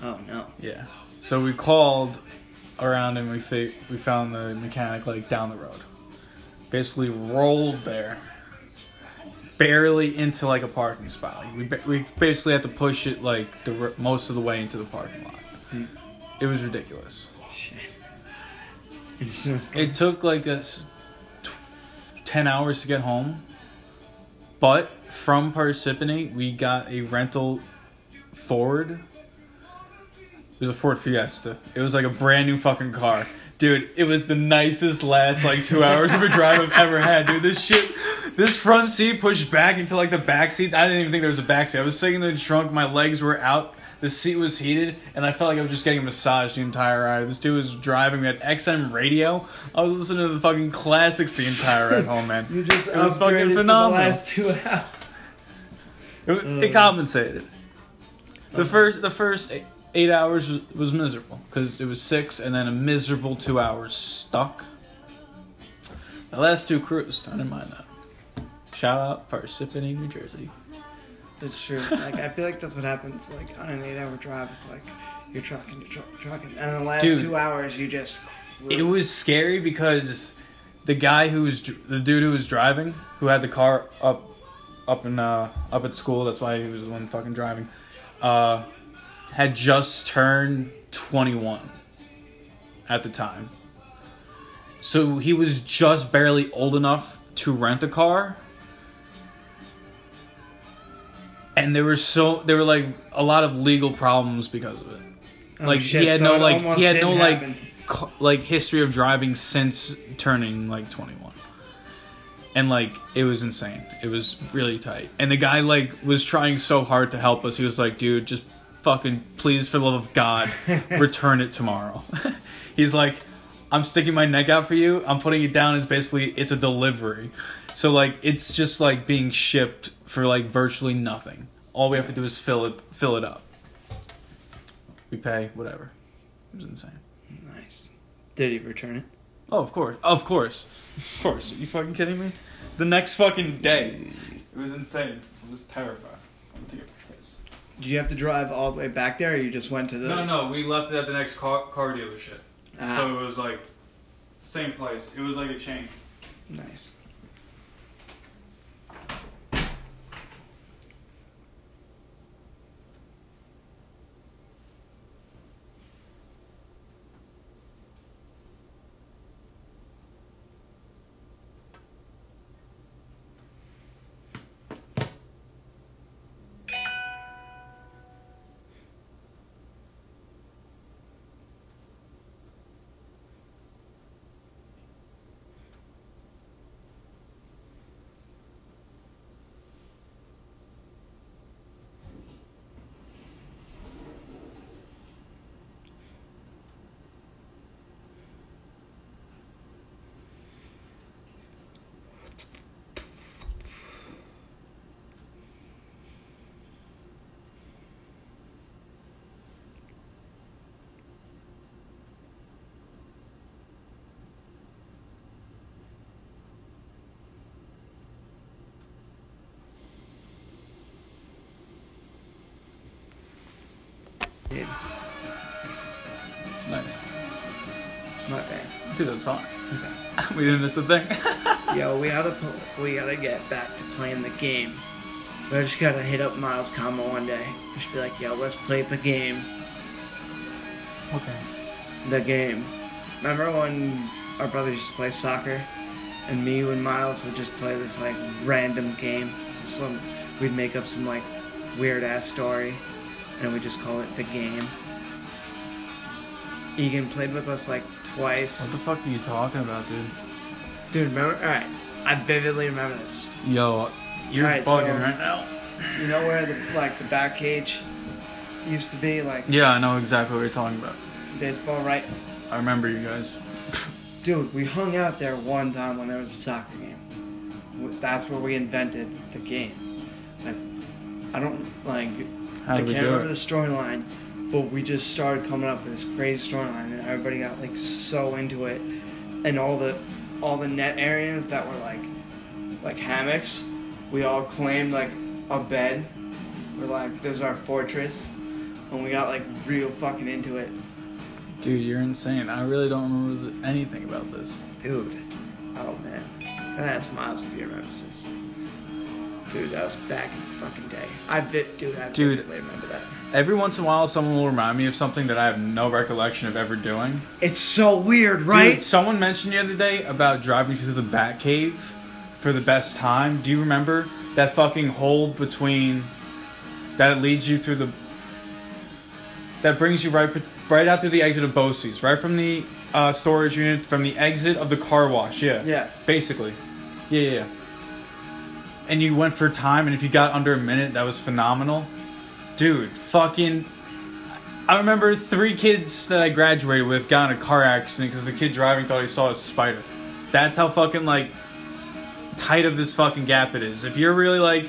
Oh no. yeah so we called around and we fi- we found the mechanic like down the road basically rolled there barely into like a parking spot like, we, ba- we basically had to push it like the r- most of the way into the parking lot it was ridiculous Shit. Just- It took like a s- tw- ten hours to get home, but from Parsippany we got a rental Ford. It was a Ford Fiesta. It was like a brand new fucking car. Dude, it was the nicest last like two hours of a drive I've ever had. Dude, this shit, this front seat pushed back into like the back seat. I didn't even think there was a back seat. I was sitting in the trunk, my legs were out, the seat was heated, and I felt like I was just getting massaged the entire ride. This dude was driving. We had XM radio. I was listening to the fucking classics the entire ride home, man. *laughs* You just it was fucking phenomenal. The last two hours. It, it mm. compensated. The first the first eight, hours was, was miserable because it was six, and then a miserable two hours stuck. The last two cruised. I didn't mind that. Shout out Parsippany, New Jersey. It's true. Like I feel like that's what happens. Like on an eight-hour drive, it's like you're trucking, you're trucking, trucking, and the last Dude. two hours you just. It was scary because the guy who was the dude who was driving, who had the car up up in uh, up at school. That's why he was the one fucking driving. Uh, had just turned 21 at the time. So he was just barely old enough to rent a car. And there were so there were like a lot of legal problems because of it. Oh, like shit, he had so no like he had no like happen. co- like history of driving since turning like 21 and like it was insane it was really tight and the guy like was trying so hard to help us he was like dude just fucking please for the love of god *laughs* return it tomorrow *laughs* he's like i'm sticking my neck out for you i'm putting it down as basically it's a delivery so like it's just like being shipped for like virtually nothing all we have to do is fill it fill it up we pay whatever it was insane Nice. Did he return it? Oh, of course, of course, of course. Are you fucking kidding me? The next fucking day, it was insane. It was terrifying. I'm gonna take a piss. Did you have to drive all the way back there, or you just went to the? No, no, we left it at the next car, car dealership. Ah, So it was like same place. It was like a chain. nice. Dude, Nice, my bad. dude. That's fine. Okay. *laughs* we didn't miss a thing. *laughs* Yo, we gotta *laughs* we gotta get back to playing the game. We just gotta hit up Miles Combo one day. Just be like, yo, let's play the game. okay. The game. Remember when our brothers used to play soccer, and me and Miles would just play this like random game. So some we'd make up some like weird ass story, and we just call it the game. Egan played with us like twice. What the fuck are you talking about, dude? Dude, remember? All right, I vividly remember this. Yo, you're Alright, bugging so- right now. You know where the like the back cage used to be, like Yeah, I know exactly what you're talking about. baseball, right? I remember you guys. *laughs* Dude, we hung out there one time when there was a soccer game. That's where we invented the game. Like, I don't like. How I we can't remember it? the storyline, but we just started coming up with this crazy storyline, and everybody got like so into it, and all the all the net areas that were like like hammocks, we all claimed like a bed. We're like, this is our fortress, and we got like real fucking into it, Dude, you're insane. I really don't remember anything about this. dude. Oh man, ask Miles if he remembers this. Dude, that was back in the fucking day. I bit, dude. I Dude. vividly remember that. Every once in a while, someone will remind me of something that I have no recollection of ever doing. It's so weird, right? Dude, someone mentioned the other day about driving through the Batcave for the best time. Do you remember that fucking hole between that leads you through the that brings you right right out to the exit of Bosie's, right from the uh, storage unit, from the exit of the car wash. Yeah, Yeah. basically. Yeah, yeah. yeah. And you went for time, and if you got under a minute, that was phenomenal, dude. Fucking. I remember three kids that I graduated with got in a car accident because the kid driving thought he saw a spider. That's how fucking like tight of this fucking gap it is. If you're really like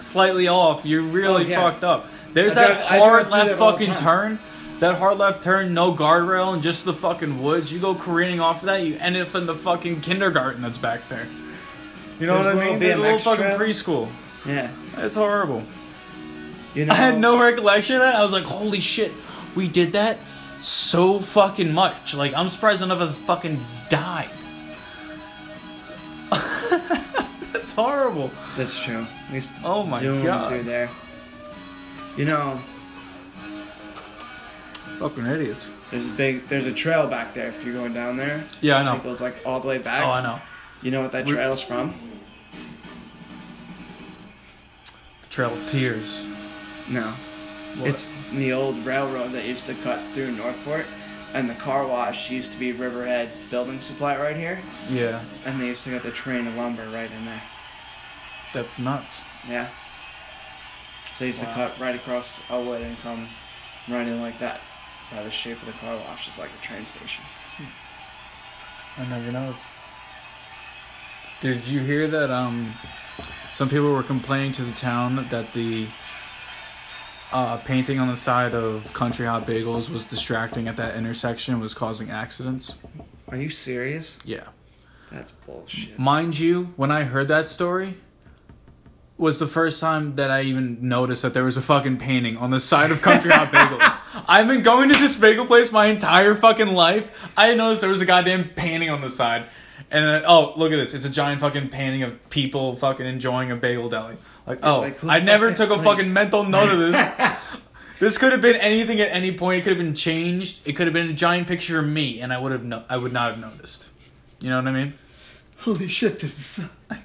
slightly off, you're really Oh, yeah. fucked up. There's I that drive- hard left that fucking turn. That hard left turn, no guardrail, and just the fucking woods. You go careening off of that, you end up in the fucking kindergarten that's back there. You know There's what I mean? There's a little BMX fucking preschool. Yeah. It's horrible. You know, I had no recollection of that. I was like, holy shit, we did that so fucking much. Like, I'm surprised none of us fucking died. *laughs* That's horrible. That's true. We used Oh my God. through there. You know, Fucking idiots. there's a big, there's a trail back there. If you're going down there, Yeah, I know. it goes like all the way back. Oh, I know. You know what that trail's from? Trail of Tears. No. What? It's the old railroad that used to cut through Northport, and the car wash used to be Riverhead Building Supply right here, Yeah, and they used to get the train of lumber right in there. that's nuts. Yeah. So they used Wow. to cut right across Elwood and come right in like that. That's how the shape of the car wash is like a train station. I never noticed. Did you hear that? Um, some people were complaining to the town that the uh, painting on the side of Country Hot Bagels was distracting at that intersection, was causing accidents. Are you serious? Yeah, That's bullshit. mind you, when I heard that story, was the first time that I even noticed that there was a fucking painting on the side of Country Hot *laughs* Bagels. I've been going to this bagel place my entire fucking life. I didn't notice there was a goddamn painting on the side. And then, oh, look at this. It's a giant fucking painting of people fucking enjoying a bagel deli. Like, oh, like, I never took a fucking mental note of this. *laughs* this could have been anything at any point. It could have been changed. It could have been a giant picture of me, and I would have no- I would not have noticed. You know what I mean? Holy shit, there's a sign. *laughs*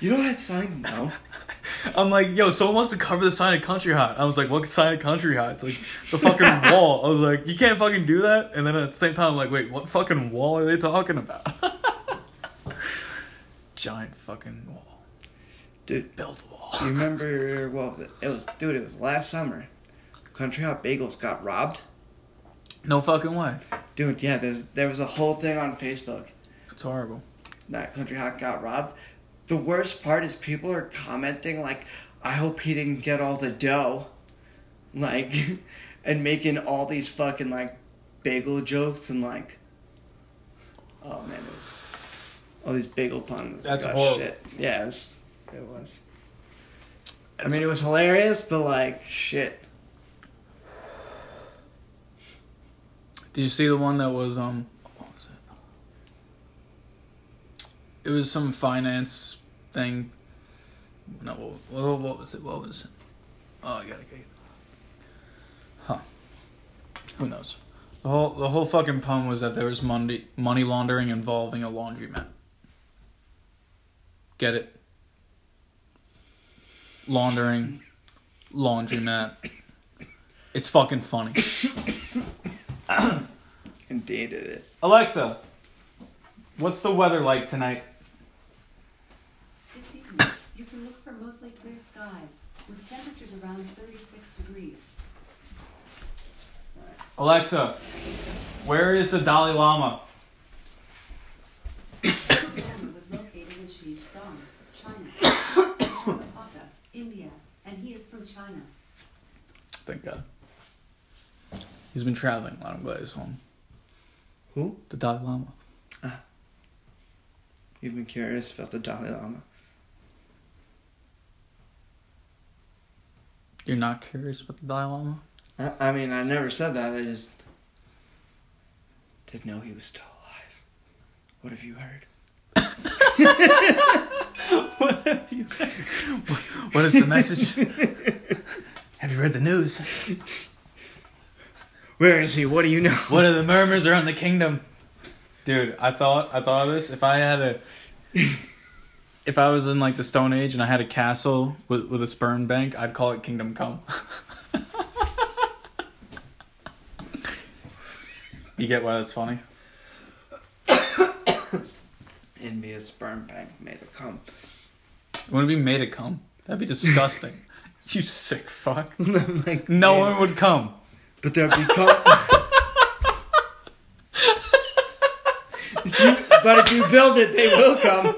you know that sign? No. *laughs* I'm like, yo, someone wants to cover the sign of Country Hot. I was like, what sign of Country Hot? It's like the fucking *laughs* wall. I was like, you can't fucking do that. And then at the same time, I'm like, wait, what fucking wall are they talking about? *laughs* Giant fucking wall. Dude, Build a wall. you remember, well, it was, dude, it was last summer. Country Hot Bagels got robbed. No fucking way. Dude, yeah, there's there was a whole thing on Facebook It's horrible. that Country Hot got robbed. The worst part is people are commenting like, "I hope he didn't get all the dough," like, *laughs* and making all these fucking like bagel jokes and like, oh man, it was all these bagel puns. That's Gosh, horrible. Shit. Yeah, it was. It was. I mean, it was hilarious, but like, shit. Did you see the one that was um what was it? It was some finance thing. No, what, what, what was it? What was it? Oh, I gotta get. it. Huh? Who knows? The whole the whole fucking poem was that there was money money laundering involving a laundromat. Get it? Laundering, laundromat. It's fucking funny. *coughs* Indeed, it is. Alexa, what's the weather like tonight? This evening, you can look for mostly clear skies with temperatures around 36 degrees. Alexa, where is the Dalai Lama? Lama was located in Shizong, China, *coughs* Kolkata, India, and he is from China. Thank God. He's been traveling a lot. I'm glad he's home. Who? The Dalai Lama. Ah. You've been curious about the Dalai Lama? You're not curious about the Dalai Lama? I, I mean, I never said that. I just didn't know he was still alive. What have you heard? *laughs* what have you? What is the message? *laughs* have you read the news? Where is he? What do you know? What are the murmurs around the kingdom? Dude, I thought I thought of this. If I had a, if I was in like the Stone Age and I had a castle with with a sperm bank, I'd call it Kingdom Come. *laughs* you get why that's funny? Envy a sperm bank made a cum. Wouldn't it be made to come? That'd be disgusting. *laughs* you sick fuck. *laughs* like, No man, one would come. But there'd be cum. But if you build it, they will come.